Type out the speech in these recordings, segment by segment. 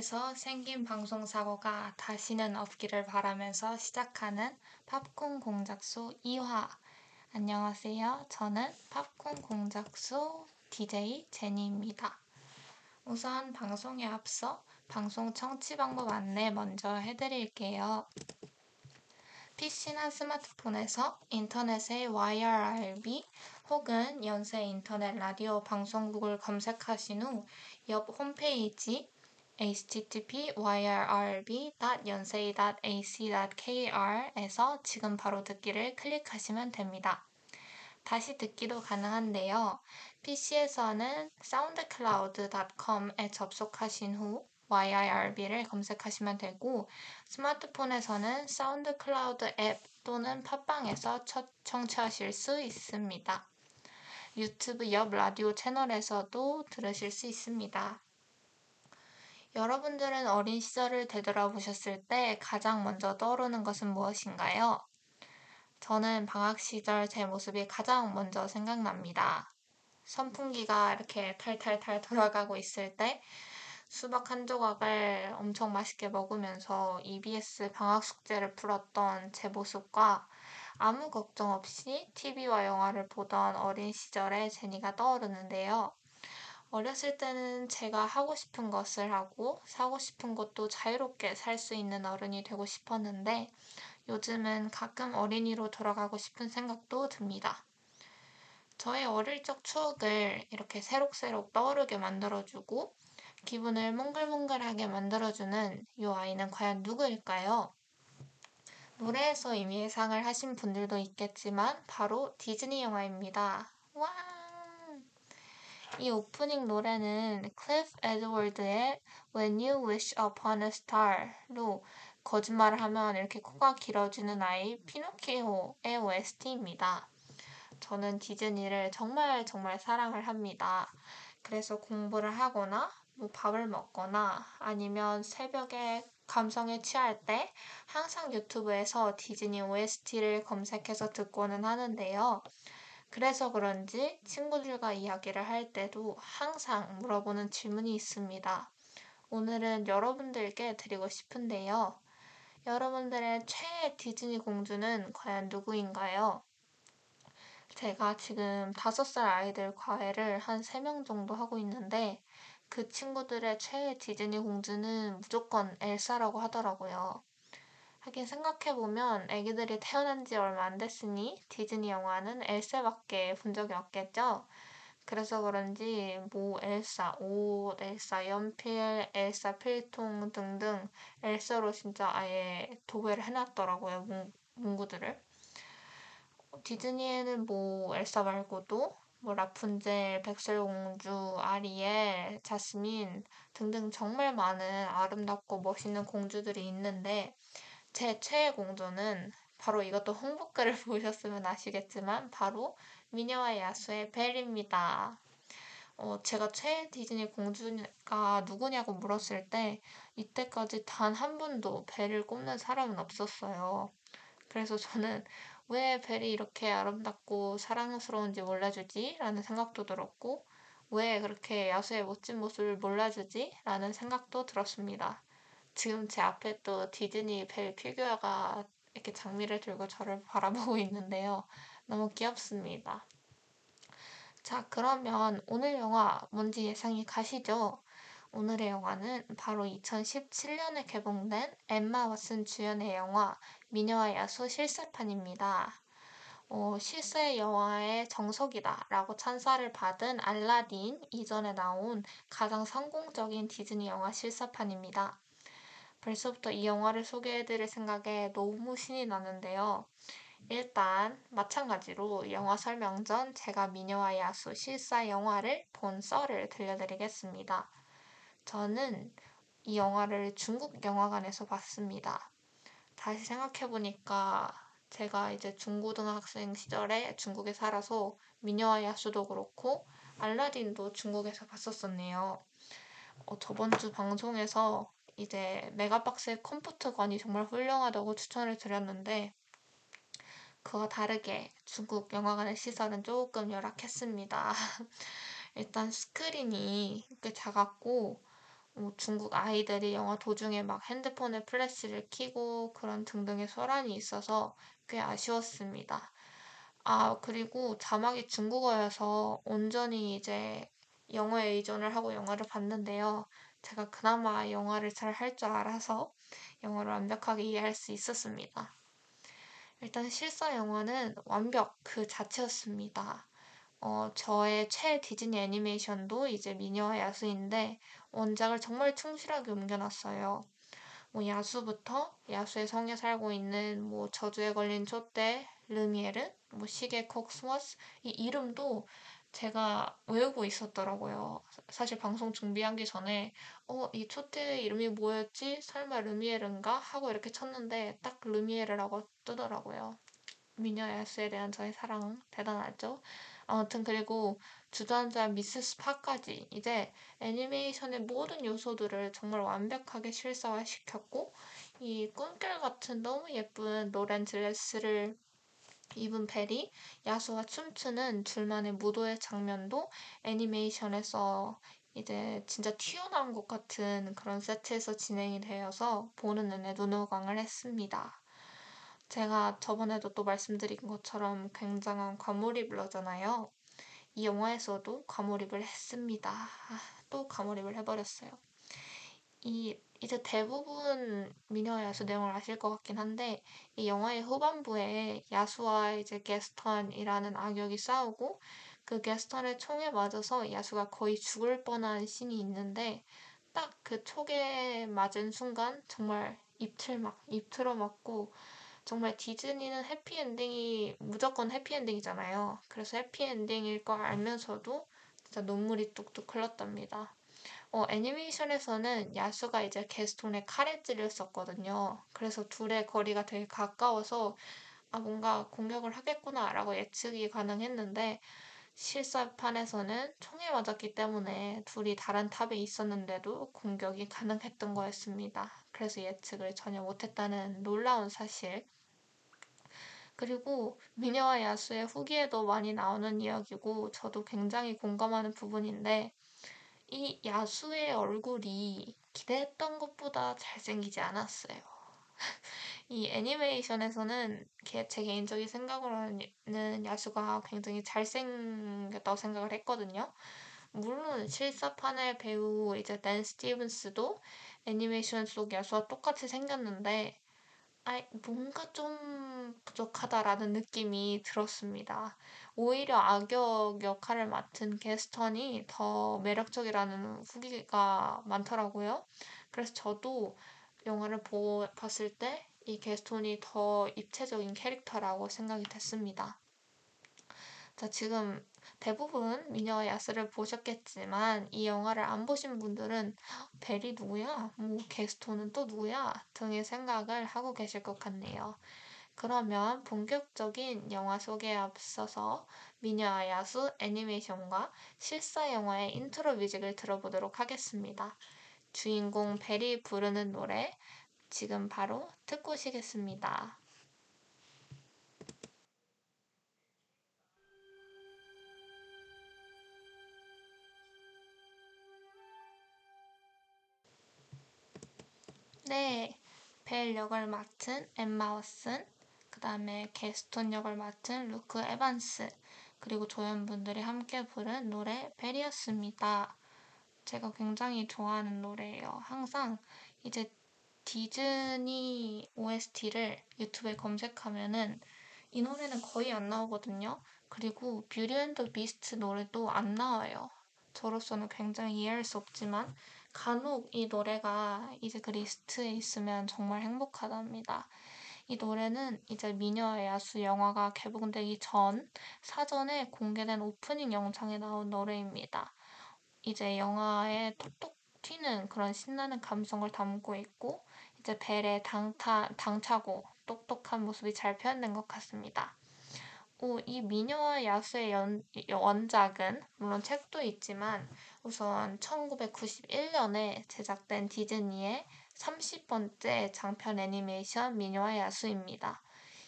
실수해서 생긴 방송 사고가 다시는 없기를 바라면서 시작하는 팝콘 공작소 2화. 안녕하세요. 저는 팝콘 공작소 DJ 제니입니다. 우선 방송에 앞서 방송 청취 방법 안내 먼저 해드릴게요. PC나 스마트폰에서 인터넷의 YRRB 혹은 연세 인터넷 라디오 방송국을 검색하신 후 옆 홈페이지 http yrrb.연세이.ac.kr에서 지금 바로 듣기를 클릭하시면 됩니다. 다시 듣기도 가능한데요. PC에서는 soundcloud.com에 접속하신 후 YIRB를 검색하시면 되고 스마트폰에서는 사운드클라우드 앱 또는 팟빵에서 청취하실 수 있습니다. 유튜브 옆 라디오 채널에서도 들으실 수 있습니다. 여러분들은 어린 시절을 되돌아보셨을 때 가장 먼저 떠오르는 것은 무엇인가요? 저는 방학 시절 제 모습이 가장 먼저 생각납니다. 선풍기가 이렇게 탈탈탈 돌아가고 있을 때 수박 한 조각을 엄청 맛있게 먹으면서 EBS 방학 숙제를 풀었던 제 모습과 아무 걱정 없이 TV와 영화를 보던 어린 시절의 제니가 떠오르는데요. 어렸을 때는 제가 하고 싶은 것을 하고 사고 싶은 것도 자유롭게 살 수 있는 어른이 되고 싶었는데 요즘은 가끔 어린이로 돌아가고 싶은 생각도 듭니다. 저의 어릴 적 추억을 이렇게 새록새록 떠오르게 만들어주고 기분을 몽글몽글하게 만들어주는 이 아이는 과연 누구일까요? 노래에서 이미 예상을 하신 분들도 있겠지만 바로 디즈니 영화입니다. 와! 이 오프닝 노래는 클리프 에드워드의 When You Wish Upon a Star로 거짓말을 하면 이렇게 코가 길어지는 아이 피노키오의 OST입니다. 저는 디즈니를 정말 정말 사랑을 합니다. 그래서 공부를 하거나 뭐 밥을 먹거나 아니면 새벽에 감성에 취할 때 항상 유튜브에서 디즈니 OST를 검색해서 듣고는 하는데요. 그래서 그런지 친구들과 이야기를 할 때도 항상 물어보는 질문이 있습니다. 오늘은 여러분들께 드리고 싶은데요. 여러분들의 최애 디즈니 공주는 과연 누구인가요? 제가 지금 다섯 살 아이들 과외를 한 세 명 정도 하고 있는데 그 친구들의 최애 디즈니 공주는 무조건 엘사라고 하더라고요. 하긴 생각해보면 애기들이 태어난 지 얼마 안 됐으니 디즈니 영화는 엘사밖에 본 적이 없겠죠? 그래서 그런지 뭐 엘사 옷, 엘사 연필, 엘사 필통 등등 엘사로 진짜 아예 도배를 해놨더라고요 문, 문구들을. 디즈니에는 뭐 엘사 말고도 뭐 라푼젤, 백설공주, 아리엘, 자스민 등등 정말 많은 아름답고 멋있는 공주들이 있는데 제 최애 공주는 바로 이것도 홍보글을 보셨으면 아시겠지만 바로 미녀와 야수의 벨입니다. 어, 제가 최애 디즈니 공주가 누구냐고 물었을 때 이때까지 단 한 번도 벨을 꼽는 사람은 없었어요. 그래서 저는 왜 벨이 이렇게 아름답고 사랑스러운지 몰라주지? 라는 생각도 들었고, 왜 그렇게 야수의 멋진 모습을 몰라주지? 라는 생각도 들었습니다. 지금 제 앞에 또 디즈니 벨 피규어가 이렇게 장미를 들고 저를 바라보고 있는데요. 너무 귀엽습니다. 자, 그러면 오늘 영화 뭔지 예상이 가시죠? 오늘의 영화는 바로 2017년에 개봉된 엠마 왓슨 주연의 영화 미녀와 야수 실사판입니다. 어, 실세 영화의 정석이다 라고 찬사를 받은 알라딘 이전에 나온 가장 성공적인 디즈니 영화 실사판입니다. 벌써부터 이 영화를 소개해드릴 생각에 너무 신이 나는데요. 일단 마찬가지로 영화 설명 전 제가 미녀와 야수 실사 영화를 본 썰을 들려드리겠습니다. 저는 이 영화를 중국 영화관에서 봤습니다. 다시 생각해보니까 제가 이제 중고등학생 시절에 중국에 살아서 미녀와 야수도 그렇고 알라딘도 중국에서 봤었었네요. 어, 저번 주 방송에서 이제 메가박스의 comfort관이 정말 훌륭하다고 추천을 드렸는데 그와 다르게 중국 영화관의 시설은 조금 열악했습니다. 일단 스크린이 꽤 작았고 뭐 중국 아이들이 영화 도중에 막 핸드폰에 플래시를 켜고 그런 등등의 소란이 있어서 꽤 아쉬웠습니다. 아, 그리고 자막이 중국어여서 온전히 이제 영어에 의존을 하고 영화를 봤는데요. 제가 그나마 영어를 잘 할 줄 알아서 영어를 완벽하게 이해할 수 있었습니다. 일단 실사 영화는 완벽 그 자체였습니다. 어, 저의 최 디즈니 애니메이션도 이제 미녀와 야수인데 원작을 정말 충실하게 옮겨놨어요. 뭐 야수부터 야수의 성에 살고 있는 뭐 저주에 걸린 촛대 르미에르, 뭐 시계 콕스머스 이 이름도 제가 외우고 있었더라고요. 사실 방송 준비하기 전에 어, 이 촛대 이름이 뭐였지? 설마 르미에르인가? 하고 이렇게 쳤는데 딱 르미에르라고 뜨더라고요. 미녀 야스에 대한 저의 사랑 대단하죠? 아무튼 그리고 주전자 미스 스 파까지 이제 애니메이션의 모든 요소들을 정말 완벽하게 실사화시켰고 이 꿈결 같은 너무 예쁜 노란 드레스를 입은 벨이 야수와 춤추는 둘만의 무도의 장면도 애니메이션에서 이제 진짜 튀어나온 것 같은 그런 세트에서 진행이 되어서 보는 눈에 눈호강을 했습니다. 제가 저번에도 또 말씀드린 것처럼 굉장한 과몰입을 하잖아요. 이 영화에서도 과몰입을 했습니다. 아, 또 과몰입을 해버렸어요. 이 이제 대부분 미녀 야수 내용을 아실 것 같긴 한데 이 영화의 후반부에 야수와 이제 게스턴이라는 악역이 싸우고 그 게스턴의 총에 맞아서 야수가 거의 죽을 뻔한 씬이 있는데 딱그 촉에 맞은 순간 정말 입틀 막 입틀어 맞고 정말 디즈니는 해피엔딩이 무조건 해피엔딩이잖아요. 그래서 해피엔딩일 걸 알면서도 진짜 눈물이 뚝뚝 흘렀답니다. 어, 애니메이션에서는 야수가 이제 게스톤의 칼에 찔렸었거든요. 그래서 둘의 거리가 되게 가까워서 아, 뭔가 공격을 하겠구나라고 예측이 가능했는데 실사판에서는 총에 맞았기 때문에 둘이 다른 탑에 있었는데도 공격이 가능했던 거였습니다. 그래서 예측을 전혀 못했다는 놀라운 사실. 그리고 미녀와 야수의 후기에도 많이 나오는 이야기고 저도 굉장히 공감하는 부분인데 이 야수의 얼굴이 기대했던 것보다 잘생기지 않았어요. 이 애니메이션에서는 제 개인적인 생각으로는 야수가 굉장히 잘생겼다고 생각을 했거든요. 물론 실사판의 배우 이제 댄 스티븐스도 애니메이션 속 야수와 똑같이 생겼는데 아, 뭔가 좀 부족하다라는 느낌이 들었습니다. 오히려 악역 역할을 맡은 게스턴이 더 매력적이라는 후기가 많더라고요. 그래서 저도 영화를 보, 봤을 때 이 게스톤이 더 입체적인 캐릭터라고 생각이 됐습니다. 자, 지금 대부분 미녀와 야스를 보셨겠지만 이 영화를 안 보신 분들은 벨이 누구야? 뭐 게스톤은 또 누구야? 등의 생각을 하고 계실 것 같네요. 그러면 본격적인 영화 소개에 앞서서 미녀와 야수 애니메이션과 실사 영화의 intro music을 들어보도록 하겠습니다. 주인공 벨이 부르는 노래 지금 바로 듣고 오시겠습니다. 네, 벨 역을 맡은 엠마 왓슨, 그 다음에 게스톤 역을 맡은 루크 에반스, 그리고 조연분들이 함께 부른 노래 벨이었습니다. 제가 굉장히 좋아하는 노래예요. 항상 이제 디즈니 OST를 유튜브에 검색하면은 이 노래는 거의 안 나오거든요. 그리고 Beauty and the Beast 노래도 안 나와요. 저로서는 굉장히 이해할 수 없지만 간혹 이 노래가 이제 그 리스트에 있으면 정말 행복하답니다. 이 노래는 이제 미녀와 야수 영화가 개봉되기 전 사전에 공개된 오프닝 영상에 나온 노래입니다. 이제 영화에 톡톡 튀는 그런 신나는 감성을 담고 있고 이제 벨의 당타, 당차고 똑똑한 모습이 잘 표현된 것 같습니다. 오, 이 미녀와 야수의 연, 원작은 물론 책도 있지만 우선 1991년에 제작된 디즈니의 30번째 장편 애니메이션 미녀와 야수입니다.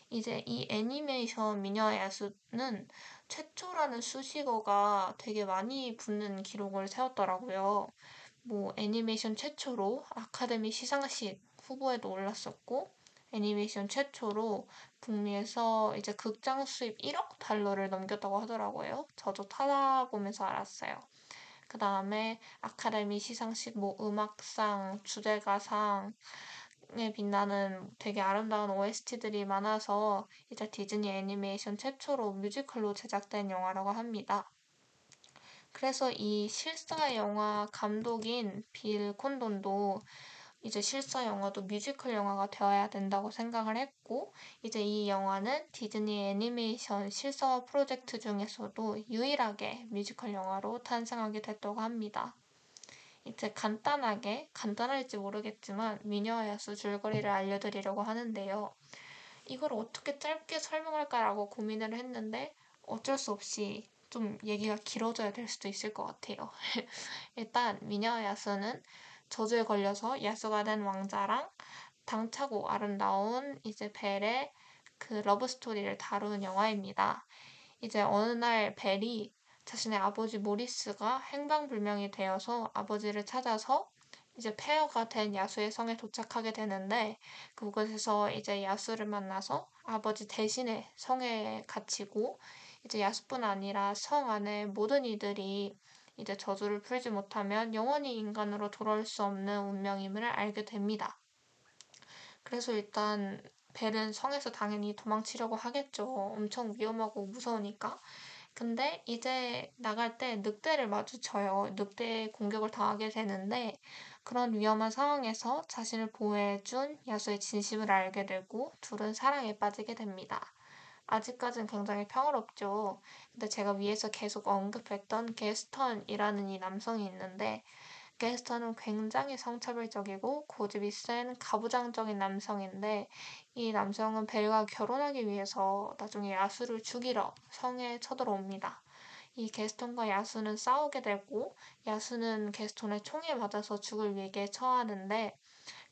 이제 이 애니메이션 미녀와 야수는 최초라는 수식어가 되게 많이 붙는 기록을 세웠더라고요. 뭐 애니메이션 최초로 아카데미 시상식 후보에도 올랐었고 애니메이션 최초로 북미에서 이제 극장 수입 1억 달러를 넘겼다고 하더라고요. 저도 찾아보면서 알았어요. 그 다음에 아카데미 시상식 뭐 음악상, 주제가상, 에 빛나는 되게 아름다운 OST들이 많아서 이제 디즈니 애니메이션 최초로 뮤지컬로 제작된 영화라고 합니다. 그래서 이 실사 영화 감독인 빌 콘돈도 이제 실사 영화도 뮤지컬 영화가 되어야 된다고 생각을 했고, 이제 이 영화는 디즈니 애니메이션 실사 프로젝트 중에서도 유일하게 뮤지컬 영화로 탄생하게 됐다고 합니다. 이제 간단하게, 간단할지 모르겠지만 미녀와 야수 줄거리를 알려드리려고 하는데요. 이걸 어떻게 짧게 설명할까라고 고민을 했는데 어쩔 수 없이 좀 얘기가 길어져야 될 수도 있을 것 같아요. 일단 미녀와 야수는 저주에 걸려서 야수가 된 왕자랑 당차고 아름다운 이제 벨의 그 러브 스토리를 다루는 영화입니다. 이제 어느 날 벨이 자신의 아버지 모리스가 행방불명이 되어서 아버지를 찾아서 이제 폐허가 된 야수의 성에 도착하게 되는데 그곳에서 이제 야수를 만나서 아버지 대신에 성에 갇히고 이제 야수뿐 아니라 성 안에 모든 이들이 이제 저주를 풀지 못하면 영원히 인간으로 돌아올 수 없는 운명임을 알게 됩니다. 그래서 일단 벨은 성에서 당연히 도망치려고 하겠죠. 엄청 위험하고 무서우니까. 근데 이제 나갈 때 늑대를 마주쳐요. 늑대에 공격을 당하게 되는데 그런 위험한 상황에서 자신을 보호해준 야수의 진심을 알게 되고 둘은 사랑에 빠지게 됩니다. 아직까지는 굉장히 평화롭죠. 근데 제가 위에서 계속 언급했던 게스턴이라는 이 남성이 있는데 게스턴은 굉장히 성차별적이고 고집이 센 가부장적인 남성인데 이 남성은 벨과 결혼하기 위해서 나중에 야수를 죽이러 성에 쳐들어옵니다. 이 게스톤과 야수는 싸우게 되고 야수는 게스톤의 총에 맞아서 죽을 위기에 처하는데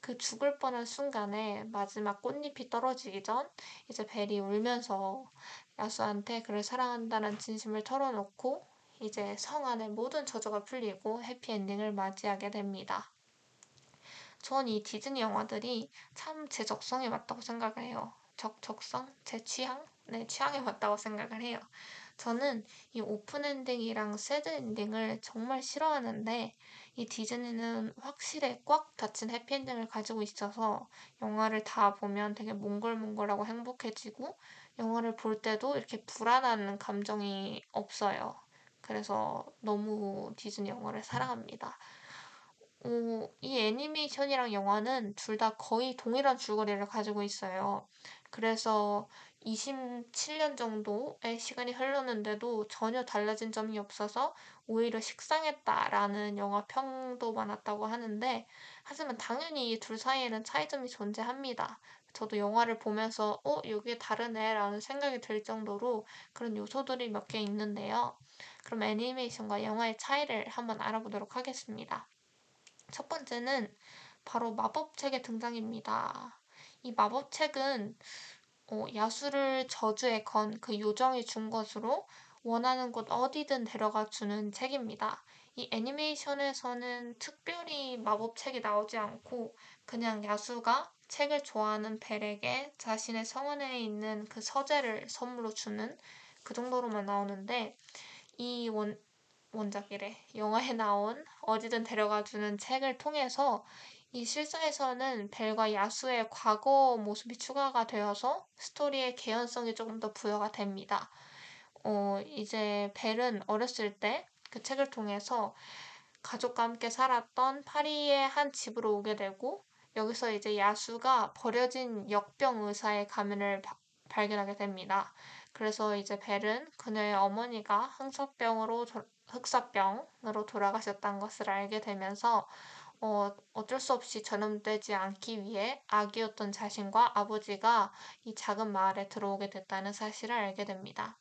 그 죽을 뻔한 순간에 마지막 꽃잎이 떨어지기 전 이제 벨이 울면서 야수한테 그를 사랑한다는 진심을 털어놓고 이제 성 안의 모든 저주가 풀리고 해피엔딩을 맞이하게 됩니다. 전 이 디즈니 영화들이 참 제 적성에 맞다고 생각을 해요. 적, 적성? 제 취향? 네, 취향에 맞다고 생각을 해요. 저는 이 open ending이랑 sad ending을 정말 싫어하는데 이 디즈니는 확실히 꽉 닫힌 해피엔딩을 가지고 있어서 영화를 다 보면 되게 몽글몽글하고 행복해지고 영화를 볼 때도 이렇게 불안한 감정이 없어요. 그래서 너무 디즈니 영화를 사랑합니다. 어, 이 애니메이션이랑 영화는 둘 다 거의 동일한 줄거리를 가지고 있어요. 그래서 27년 정도의 시간이 흘렀는데도 전혀 달라진 점이 없어서 오히려 식상했다라는 영화 평도 많았다고 하는데 하지만 당연히 이 둘 사이에는 차이점이 존재합니다. 저도 영화를 보면서 어 여기 다르네 라는 생각이 들 정도로 그런 요소들이 몇 개 있는데요. 그럼 애니메이션과 영화의 차이를 한번 알아보도록 하겠습니다. 첫 번째는 바로 마법책의 등장입니다. 이 마법책은 어, 야수를 저주에 건 그 요정이 준 것으로 원하는 곳 어디든 데려가 주는 책입니다. 이 애니메이션에서는 특별히 마법책이 나오지 않고 그냥 야수가 책을 좋아하는 벨에게 자신의 성원에 있는 그 서재를 선물로 주는 그 정도로만 나오는데 이 원, 원작이래. 영화에 나온 어디든 데려가 주는 책을 통해서 이 실사에서는 벨과 야수의 과거 모습이 추가가 되어서 스토리의 개연성이 조금 더 부여가 됩니다. 어, 이제 벨은 어렸을 때 그 책을 통해서 가족과 함께 살았던 파리의 한 집으로 오게 되고 여기서 이제 야수가 버려진 역병 의사의 가면을 바, 발견하게 됩니다. 그래서 이제 벨은 그녀의 어머니가 흑사병으로 흑사병으로 돌아가셨다는 것을 알게 되면서 어, 어쩔 수 없이 전염되지 않기 위해 아기였던 자신과 아버지가 이 작은 마을에 들어오게 됐다는 사실을 알게 됩니다.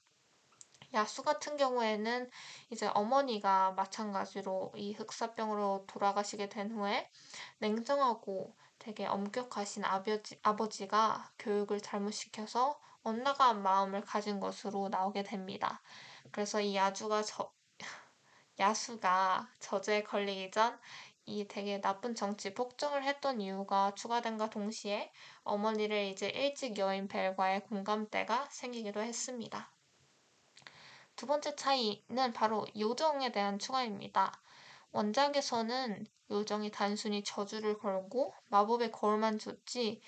야수 같은 경우에는 이제 어머니가 마찬가지로 이 흑사병으로 돌아가시게 된 후에 냉정하고 되게 엄격하신 아버지, 아버지가 교육을 잘못시켜서 엇나간 마음을 가진 것으로 나오게 됩니다. 그래서 이 야주가 저, 야수가 저주에 걸리기 전 이 되게 나쁜 정치 폭정을 했던 이유가 추가된과 동시에 어머니를 이제 일찍 여인 벨과의 공감대가 생기기도 했습니다. 두 번째 차이는 바로 요정에 대한 추가입니다. 원작에서는 요정이 단순히 저주를 걸고 마법의 거울만 줬지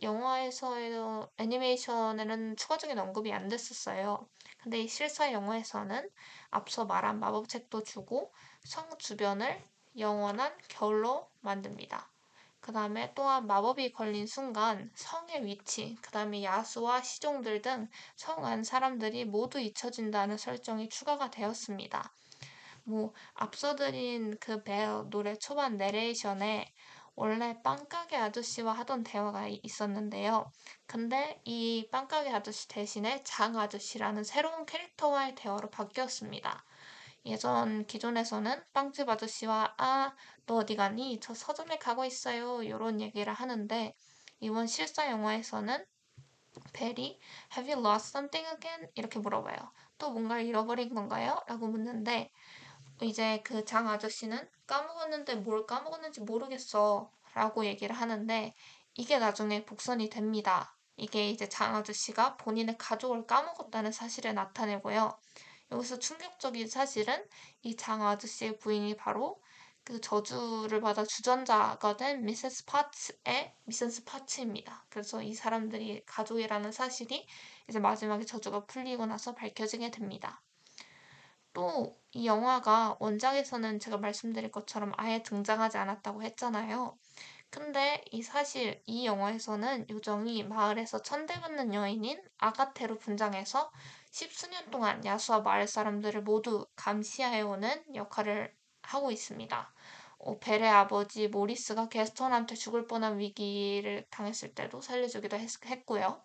영화에서 애니메이션에는 추가적인 언급이 안 됐었어요. 근데 이 실사 영화에서는 앞서 말한 마법책도 주고 성 주변을 영원한 겨울로 만듭니다. 그 다음에 또한 마법이 걸린 순간 성의 위치, 그 다음에 야수와 시종들 등 성 안 사람들이 모두 잊혀진다는 설정이 추가가 되었습니다. 뭐 앞서 드린 그 벨 노래 초반 내레이션에 원래 빵가게 아저씨와 하던 대화가 있었는데요. 근데 이 빵가게 아저씨 대신에 장 아저씨라는 새로운 캐릭터와의 대화로 바뀌었습니다. 예전 기존에서는 빵집 아저씨와 아, 너 어디 가니? 저 서점에 가고 있어요. 이런 얘기를 하는데 이번 실사 영화에서는 벨이 Have you lost something again? 이렇게 물어봐요. 또 뭔가를 잃어버린 건가요? 라고 묻는데 이제 그 장 아저씨는 까먹었는데 뭘 까먹었는지 모르겠어 라고 얘기를 하는데 이게 나중에 복선이 됩니다. 이게 이제 장 아저씨가 본인의 가족을 까먹었다는 사실을 나타내고요. 여기서 충격적인 사실은 이 장 아저씨의 부인이 바로 그 저주를 받아 주전자가 된 미세스 파츠의 미세스 파츠입니다. 그래서 이 사람들이 가족이라는 사실이 이제 마지막에 저주가 풀리고 나서 밝혀지게 됩니다. 또 이 영화가 원작에서는 제가 말씀드린 것처럼 아예 등장하지 않았다고 했잖아요. 근데 이 사실 이 영화에서는 요정이 마을에서 천대받는 여인인 아가테로 분장해서 십수년 동안 야수와 마을 사람들을 모두 감시해오는 역할을 하고 있습니다. 어, 벨의 아버지 모리스가 게스턴한테 죽을 뻔한 위기를 당했을 때도 살려주기도 했, 했고요.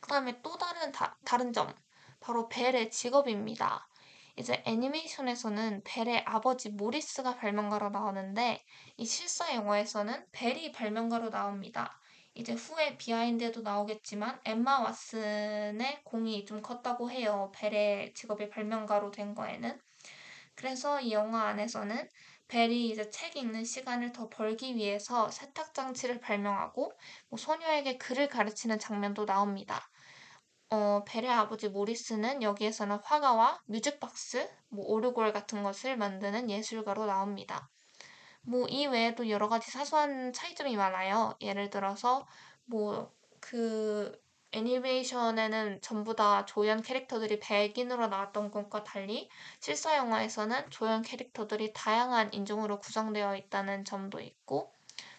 그 다음에 또 다른, 다, 다른 점, 바로 벨의 직업입니다. 이제 애니메이션에서는 벨의 아버지 모리스가 발명가로 나오는데 이 실사 영화에서는 벨이 발명가로 나옵니다. 이제 후에 behind에도 나오겠지만 엠마 왓슨의 공이 좀 컸다고 해요. 벨의 직업이 발명가로 된 거에는. 그래서 이 영화 안에서는 벨이 이제 책 읽는 시간을 더 벌기 위해서 세탁 장치를 발명하고 뭐 소녀에게 글을 가르치는 장면도 나옵니다. 어, 벨의 아버지 모리스는 여기에서는 화가와 music box, 뭐 오르골 같은 것을 만드는 예술가로 나옵니다. 뭐 이 외에도 여러 가지 사소한 차이점이 많아요. 예를 들어서 뭐 그 애니메이션에는 전부 다 조연 캐릭터들이 백인으로 나왔던 것과 달리 실사 영화에서는 조연 캐릭터들이 다양한 인종으로 구성되어 있다는 점도 있고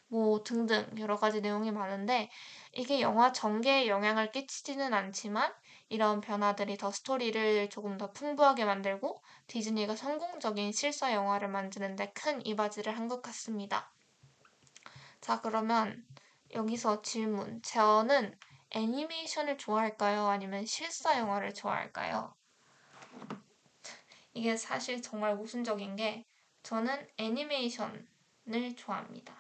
뭐 등등 여러 가지 내용이 많은데 이게 영화 전개에 영향을 끼치지는 않지만 이런 변화들이 더 스토리를 조금 더 풍부하게 만들고 디즈니가 성공적인 실사 영화를 만드는 데 큰 이바지를 한 것 같습니다. 자, 그러면 여기서 질문. 저는 애니메이션을 좋아할까요? 아니면 실사 영화를 좋아할까요? 이게 사실 정말 모순적인 게 저는 애니메이션을 좋아합니다.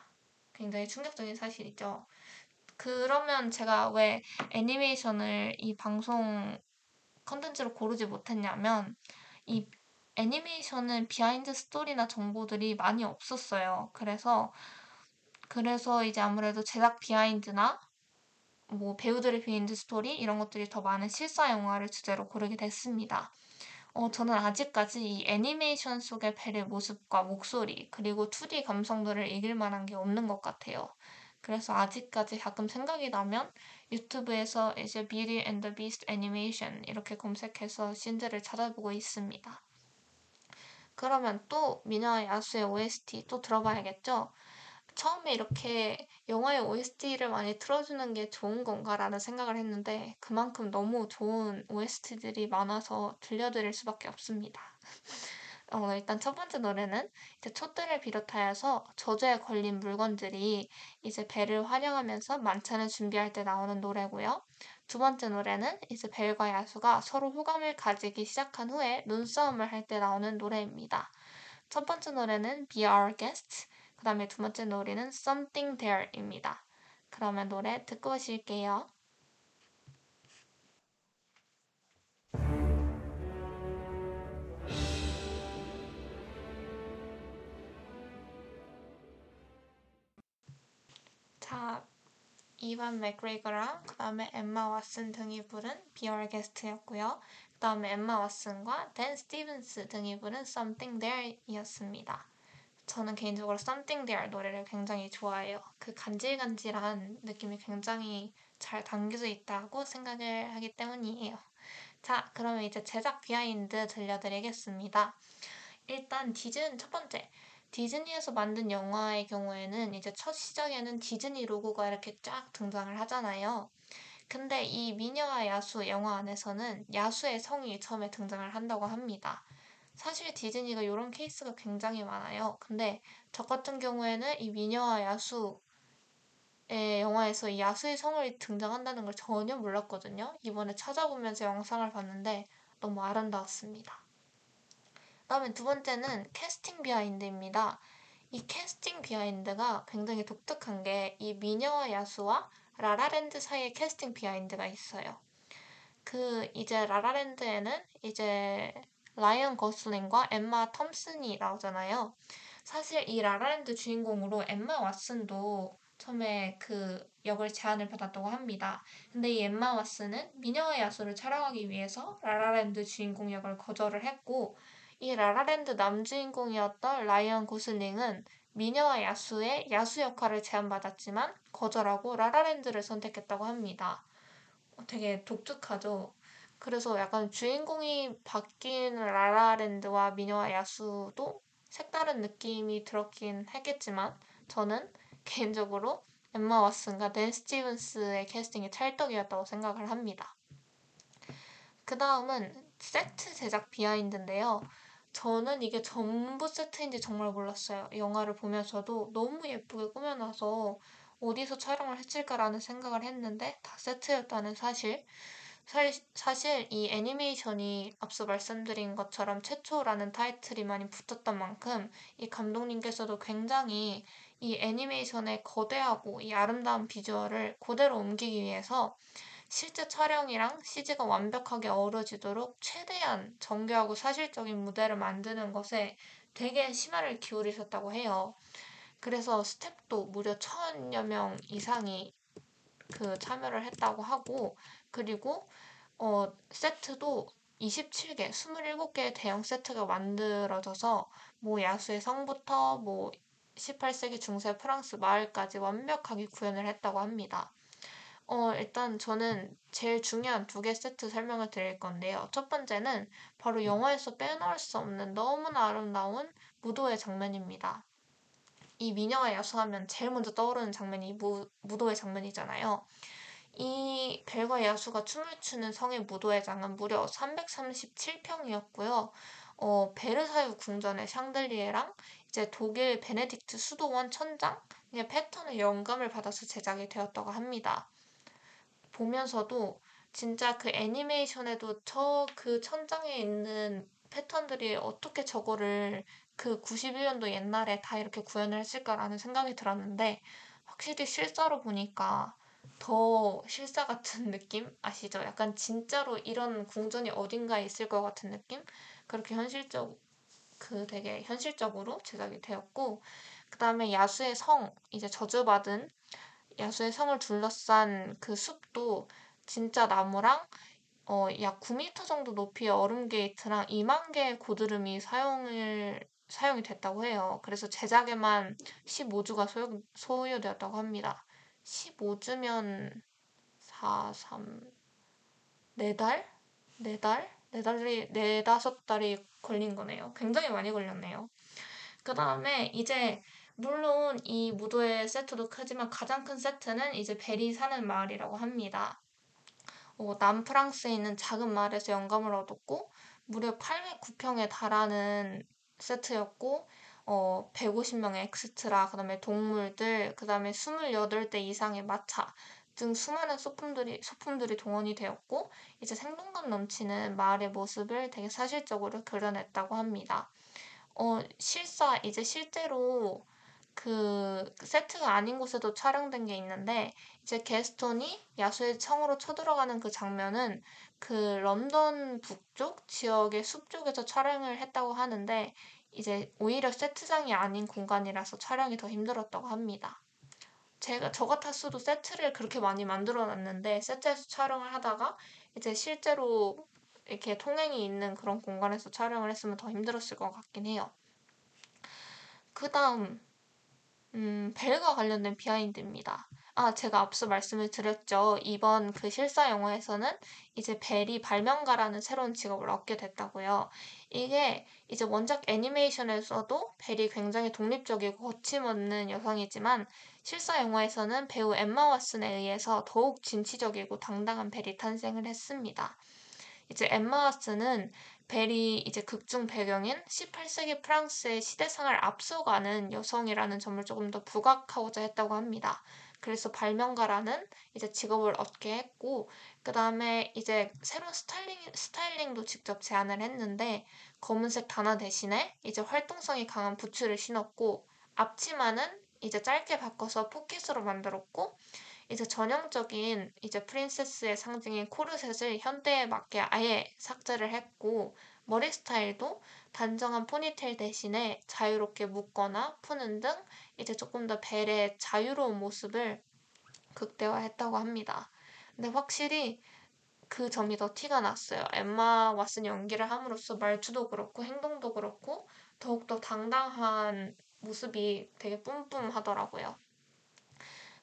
굉장히 충격적인 사실이죠. 그러면 제가 왜 애니메이션을 이 방송 컨텐츠로 고르지 못했냐면 이 애니메이션은 behind story나 정보들이 많이 없었어요. 그래서 그래서 이제 아무래도 제작 behind나 뭐 배우들의 behind story 이런 것들이 더 많은 실사 영화를 주제로 고르게 됐습니다. 어, 저는 아직까지 이 애니메이션 속의 벨의 모습과 목소리 그리고 2D 감성들을 이길 만한 게 없는 것 같아요. 그래서 아직까지 가끔 생각이 나면 유튜브에서 이제 Beauty and the Beast 애니메이션 이렇게 검색해서 신들을 찾아보고 있습니다. 그러면 또 미녀와 야수의 OST 또 들어봐야겠죠? 처음에 이렇게 영화의 OST를 많이 틀어주는 게 좋은 건가라는 생각을 했는데 그만큼 너무 좋은 OST들이 많아서 들려드릴 수밖에 없습니다. 어, 일단 첫 번째 노래는 이제 촛대를 비롯하여서 저주에 걸린 물건들이 이제 배를 환영하면서 만찬을 준비할 때 나오는 노래고요. 두 번째 노래는 이제 벨과 야수가 서로 호감을 가지기 시작한 후에 눈싸움을 할 때 나오는 노래입니다. 첫 번째 노래는 Be Our Guest, 그 다음에 두 번째 노래는 Something There입니다. 그러면 노래 듣고 오실게요. 이완 맥그리거랑 그 다음에 엠마 왓슨 등이 부른 Be Our Guest였고요. 그 다음에 엠마 왓슨과 댄 스티븐스 등이 부른 Something There이었습니다. 저는 개인적으로 Something There 노래를 굉장히 좋아해요. 그 간질간질한 느낌이 굉장히 잘 담겨져 있다고 생각을 하기 때문이에요. 자, 그러면 이제 제작 behind 들려드리겠습니다. 일단 디즈니 첫 번째. 디즈니에서 만든 영화의 경우에는 이제 첫 시작에는 디즈니 로고가 이렇게 쫙 등장을 하잖아요. 근데 이 미녀와 야수 영화 안에서는 야수의 성이 처음에 등장을 한다고 합니다. 사실 디즈니가 이런 케이스가 굉장히 많아요. 근데 저 같은 경우에는 이 미녀와 야수의 영화에서 이 야수의 성을 등장한다는 걸 전혀 몰랐거든요. 이번에 찾아보면서 영상을 봤는데 너무 아름다웠습니다. 다음에 두 번째는 캐스팅 behind입니다. 이 캐스팅 behind가 굉장히 독특한 게 이 미녀와 야수와 라라랜드 사이에 캐스팅 behind가 있어요. 그 이제 라라랜드에는 이제 라이언 고슬링과 엠마 톰슨이 나오잖아요. 사실 이 라라랜드 주인공으로 엠마 왓슨도 처음에 그 역을 제안을 받았다고 합니다. 근데 이 엠마 왓슨은 미녀와 야수를 촬영하기 위해서 라라랜드 주인공 역을 거절을 했고 이 라라랜드 남주인공이었던 라이언 고슬링은 미녀와 야수의 야수 역할을 제안받았지만 거절하고 라라랜드를 선택했다고 합니다. 어, 되게 독특하죠. 그래서 약간 주인공이 바뀐 라라랜드와 미녀와 야수도 색다른 느낌이 들었긴 했겠지만 저는 개인적으로 엠마 왓슨과 댄 스티븐스의 캐스팅이 찰떡이었다고 생각을 합니다. 그 다음은 세트 제작 비하인드인데요. 저는 이게 전부 세트인지 정말 몰랐어요. 영화를 보면서도 너무 예쁘게 꾸며놔서 어디서 촬영을 했을까라는 생각을 했는데 다 세트였다는 사실. 사실 이 애니메이션이 앞서 말씀드린 것처럼 최초라는 타이틀이 많이 붙었던 만큼 이 감독님께서도 굉장히 이 애니메이션의 거대하고 이 아름다운 비주얼을 그대로 옮기기 위해서 실제 촬영이랑 CG가 완벽하게 어우러지도록 최대한 정교하고 사실적인 무대를 만드는 것에 되게 심화를 기울이셨다고 해요. 그래서 스텝도 무려 천여 명 이상이 그 참여를 했다고 하고 그리고 어 세트도 27개, 27개의 대형 세트가 만들어져서 뭐 야수의 성부터 뭐 18세기 중세 프랑스 마을까지 완벽하게 구현을 했다고 합니다. 어, 일단 저는 제일 중요한 두 개 세트 설명을 드릴 건데요. 첫 번째는 바로 영화에서 빼놓을 수 없는 너무나 아름다운 무도의 장면입니다. 이 미녀와 야수하면 제일 먼저 떠오르는 장면이 무, 무도의 장면이잖아요. 이 벨과 야수가 춤을 추는 성의 무도의 장은 무려 337평이었고요. 어, 베르사유 궁전의 샹들리에랑 이제 독일 베네딕트 수도원 천장의 패턴의 영감을 받아서 제작이 되었다고 합니다. 보면서도 진짜 그 애니메이션에도 저 그 천장에 있는 패턴들이 어떻게 저거를 그 91년도 옛날에 다 이렇게 구현을 했을까라는 생각이 들었는데 확실히 실사로 보니까 더 실사 같은 느낌 아시죠? 약간 진짜로 이런 궁전이 어딘가에 있을 것 같은 느낌? 그렇게 현실적 그 되게 현실적으로 제작이 되었고 그 다음에 야수의 성 이제 저주받은 야수의 성을 둘러싼 그 숲도 진짜 나무랑 어, 약 9m 정도 높이의 얼음 게이트랑 2만 개의 고드름이 사용을 사용이 됐다고 해요. 그래서 제작에만 15주가 소요, 소요되었다고 합니다. 15주면 4, 3, 4달? 4달? 4달이, 4, 5달이 걸린 거네요. 굉장히 많이 걸렸네요. 그 다음에 이제 물론 이 무도회 세트도 크지만 가장 큰 세트는 이제 벨이 사는 마을이라고 합니다. 어, 남프랑스에 있는 작은 마을에서 영감을 얻었고 무려 809평에 달하는 세트였고 어, 150명의 엑스트라, 그 다음에 동물들, 그 다음에 28대 이상의 마차 등 수많은 소품들이, 소품들이 동원이 되었고 이제 생동감 넘치는 마을의 모습을 되게 사실적으로 그려냈다고 합니다. 어, 실사, 이제 실제로 그 세트가 아닌 곳에도 촬영된 게 있는데 이제 게스톤이 야수의 청으로 쳐들어가는 그 장면은 그 런던 북쪽 지역의 숲 쪽에서 촬영을 했다고 하는데 이제 오히려 세트장이 아닌 공간이라서 촬영이 더 힘들었다고 합니다. 제가 저 같았어도 세트를 그렇게 많이 만들어 놨는데 세트에서 촬영을 하다가 이제 실제로 이렇게 통행이 있는 그런 공간에서 촬영을 했으면 더 힘들었을 것 같긴 해요. 그 다음, 음, 벨과 관련된 비하인드입니다. 아, 제가 앞서 말씀을 드렸죠. 이번 그 실사 영화에서는 이제 벨이 발명가라는 새로운 직업을 얻게 됐다고요. 이게 이제 원작 애니메이션에서도 벨이 굉장히 독립적이고 거침없는 여성이지만 실사 영화에서는 배우 엠마 왓슨에 의해서 더욱 진취적이고 당당한 벨이 탄생을 했습니다. 이제 엠마 왓슨은 벨이 이제 극중 배경인 18세기 프랑스의 시대상을 앞서가는 여성이라는 점을 조금 더 부각하고자 했다고 합니다. 그래서 발명가라는 이제 직업을 얻게 했고, 그 다음에 이제 새로운 스타일링, 스타일링도 직접 제안을 했는데, 검은색 단화 대신에 이제 활동성이 강한 부츠를 신었고, 앞치마는 이제 짧게 바꿔서 포켓으로 만들었고, 이제 전형적인 이제 프린세스의 상징인 코르셋을 현대에 맞게 아예 삭제를 했고, 머리 스타일도 단정한 포니테일 대신에 자유롭게 묶거나 푸는 등 이제 조금 더 벨의 자유로운 모습을 극대화했다고 합니다. 근데 확실히 그 점이 더 티가 났어요. 엠마 왓슨 연기를 함으로써 말투도 그렇고 행동도 그렇고 더욱더 당당한 모습이 되게 뿜뿜하더라고요.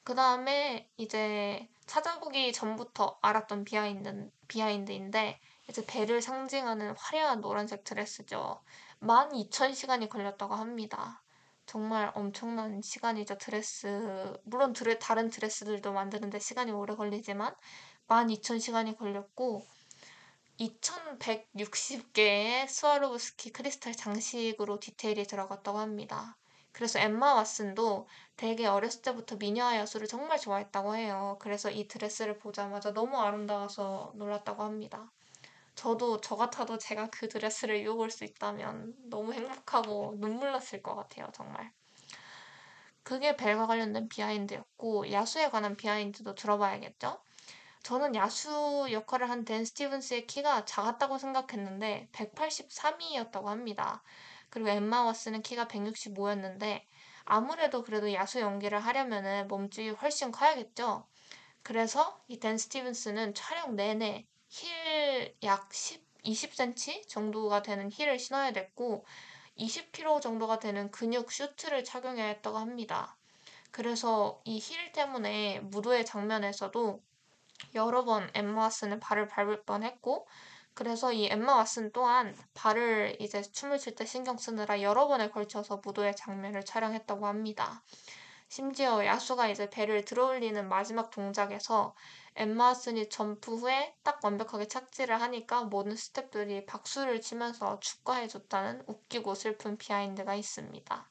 그 다음에 이제 찾아보기 전부터 알았던 behind, behind인데 이제 벨을 상징하는 화려한 노란색 드레스죠. 12,000시간이 걸렸다고 합니다. 정말 엄청난 시간이죠, 드레스. 물론 드레, 다른 드레스들도 만드는데 시간이 오래 걸리지만 12,000시간이 걸렸고 2,160개의 스와로브스키 크리스탈 장식으로 디테일이 들어갔다고 합니다. 그래서 엠마 왓슨도 되게 어렸을 때부터 미녀 여수를 정말 좋아했다고 해요. 그래서 이 드레스를 보자마자 너무 아름다워서 놀랐다고 합니다. 저도 저 같아도 제가 그 드레스를 입어볼 수 있다면 너무 행복하고 눈물 났을 것 같아요, 정말. 그게 벨과 관련된 비하인드였고, 야수에 관한 비하인드도 들어봐야겠죠? 저는 야수 역할을 한 댄 스티븐스의 키가 작았다고 생각했는데 183이었다고 합니다. 그리고 엠마 왓슨은 키가 165였는데 아무래도 그래도 야수 연기를 하려면은 몸집이 훨씬 커야겠죠. 그래서 이 댄 스티븐스는 촬영 내내 힐 약 10, 20cm 정도가 되는 힐을 신어야 됐고 20kg 정도가 되는 근육 슈트를 착용해야 했다고 합니다. 그래서 이 힐 때문에 무도회 장면에서도 여러 번 엠마 왓슨의 발을 밟을 뻔했고 그래서 이 엠마 왓슨 또한 발을 이제 춤을 출 때 신경 쓰느라 여러 번에 걸쳐서 무도의 장면을 촬영했다고 합니다. 심지어 야수가 이제 벨을 들어올리는 마지막 동작에서 엠마 왓슨이 점프 후에 딱 완벽하게 착지를 하니까 모든 스탭들이 박수를 치면서 축하해줬다는 웃기고 슬픈 behind가 있습니다.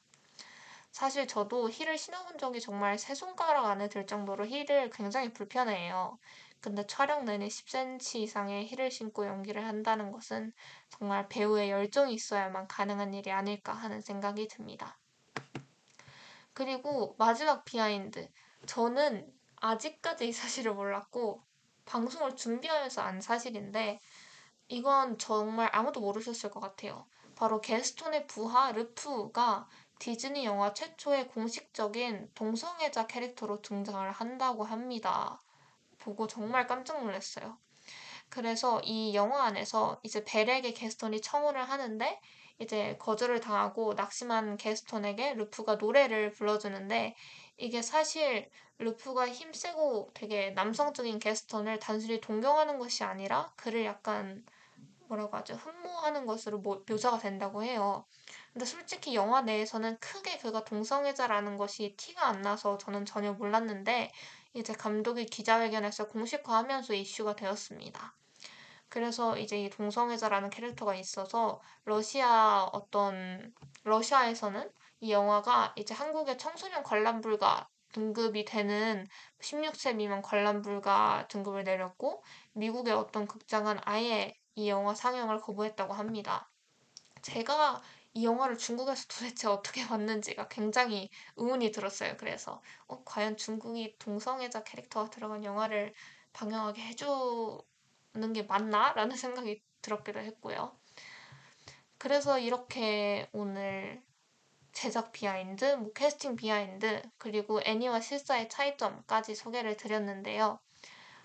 사실 저도 힐을 신어본 적이 정말 세 손가락 안에 들 정도로 힐을 굉장히 불편해해요. 근데 촬영 내내 10cm 이상의 힐을 신고 연기를 한다는 것은 정말 배우의 열정이 있어야만 가능한 일이 아닐까 하는 생각이 듭니다. 그리고 마지막 behind. 저는 아직까지 이 사실을 몰랐고 방송을 준비하면서 안 사실인데 이건 정말 아무도 모르셨을 것 같아요. 바로 개스톤의 부하 르푸가 디즈니 영화 최초의 공식적인 동성애자 캐릭터로 등장을 한다고 합니다. 보고 정말 깜짝 놀랐어요. 그래서 이 영화 안에서 이제 벨에게 게스톤이 청혼을 하는데 이제 거절을 당하고 낙심한 게스톤에게 루프가 노래를 불러주는데 이게 사실 루프가 힘세고 되게 남성적인 게스턴을 단순히 동경하는 것이 아니라 그를 약간 뭐라고 하죠? 흠모하는 것으로 묘사가 된다고 해요. 근데 솔직히 영화 내에서는 크게 그가 동성애자라는 것이 티가 안 나서 저는 전혀 몰랐는데 이제 감독이 기자회견에서 공식화하면서 이슈가 되었습니다. 그래서 이제 이 동성애자라는 캐릭터가 있어서 러시아 어떤 러시아에서는 이 영화가 이제 한국의 청소년 관람 불가 등급이 되는 16세 미만 관람 불가 등급을 내렸고 미국의 어떤 극장은 아예 이 영화 상영을 거부했다고 합니다. 제가 이 영화를 중국에서 도대체 어떻게 봤는지가 굉장히 의문이 들었어요. 그래서 어, 과연 중국이 동성애자 캐릭터가 들어간 영화를 방영하게 해주는 게 맞나? 라는 생각이 들었기도 했고요. 그래서 이렇게 오늘 제작 behind, 뭐 캐스팅 behind, 그리고 애니와 실사의 차이점까지 소개를 드렸는데요.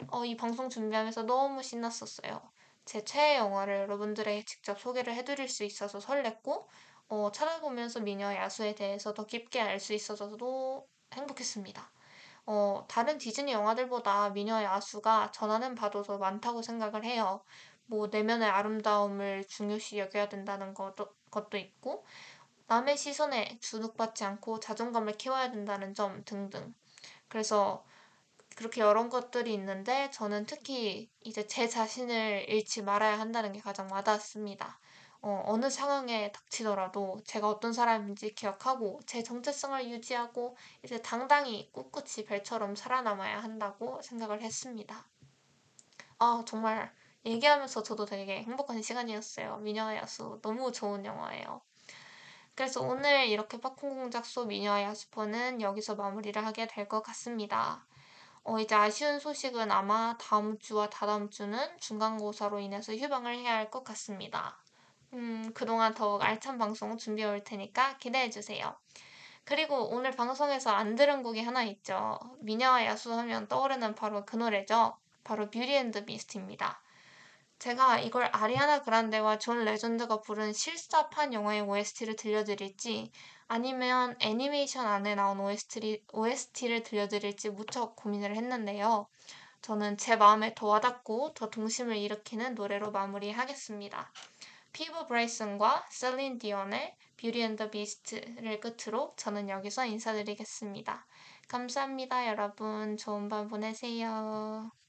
어, 이 방송 준비하면서 너무 신났었어요. 제 최애 영화를 여러분들에게 직접 소개를 해드릴 수 있어서 설렜고, 어, 찾아보면서 미녀 야수에 대해서 더 깊게 알 수 있어서도 행복했습니다. 어, 다른 디즈니 영화들보다 미녀 야수가 전하는 바도 더 많다고 생각을 해요. 뭐, 내면의 아름다움을 중요시 여겨야 된다는 것도, 것도 있고, 남의 시선에 주눅받지 않고 자존감을 키워야 된다는 점 등등. 그래서 그렇게 여러 것들이 있는데 저는 특히 이제 제 자신을 잃지 말아야 한다는 게 가장 와닿습니다. 어, 어느 상황에 닥치더라도 제가 어떤 사람인지 기억하고 제 정체성을 유지하고 이제 당당히 꿋꿋이 별처럼 살아남아야 한다고 생각을 했습니다. 아, 정말 얘기하면서 저도 되게 행복한 시간이었어요. 미녀와 야수 너무 좋은 영화예요. 그래서 오늘 이렇게 팝콘 공작소 미녀와 야수포는 여기서 마무리를 하게 될 것 같습니다. 어, 이제 아쉬운 소식은 아마 다음 주와 다다음 주는 중간고사로 인해서 휴방을 해야 할 것 같습니다. 음, 그동안 더욱 알찬 방송 준비해 올 테니까 기대해 주세요. 그리고 오늘 방송에서 안 들은 곡이 하나 있죠. 미녀와 야수 하면 떠오르는 바로 그 노래죠. 바로 Beauty and Beast입니다. 제가 이걸 아리아나 그란데와 존 레전드가 부른 실사판 영화의 OST를 들려드릴지 아니면 애니메이션 안에 나온 OST를, OST를 들려드릴지 무척 고민을 했는데요. 저는 제 마음에 더 와닿고 더 동심을 일으키는 노래로 마무리하겠습니다. 피보 브라이슨과 셀린 디온의 Beauty and the Beast를 끝으로 저는 여기서 인사드리겠습니다. 감사합니다, 여러분. 좋은 밤 보내세요.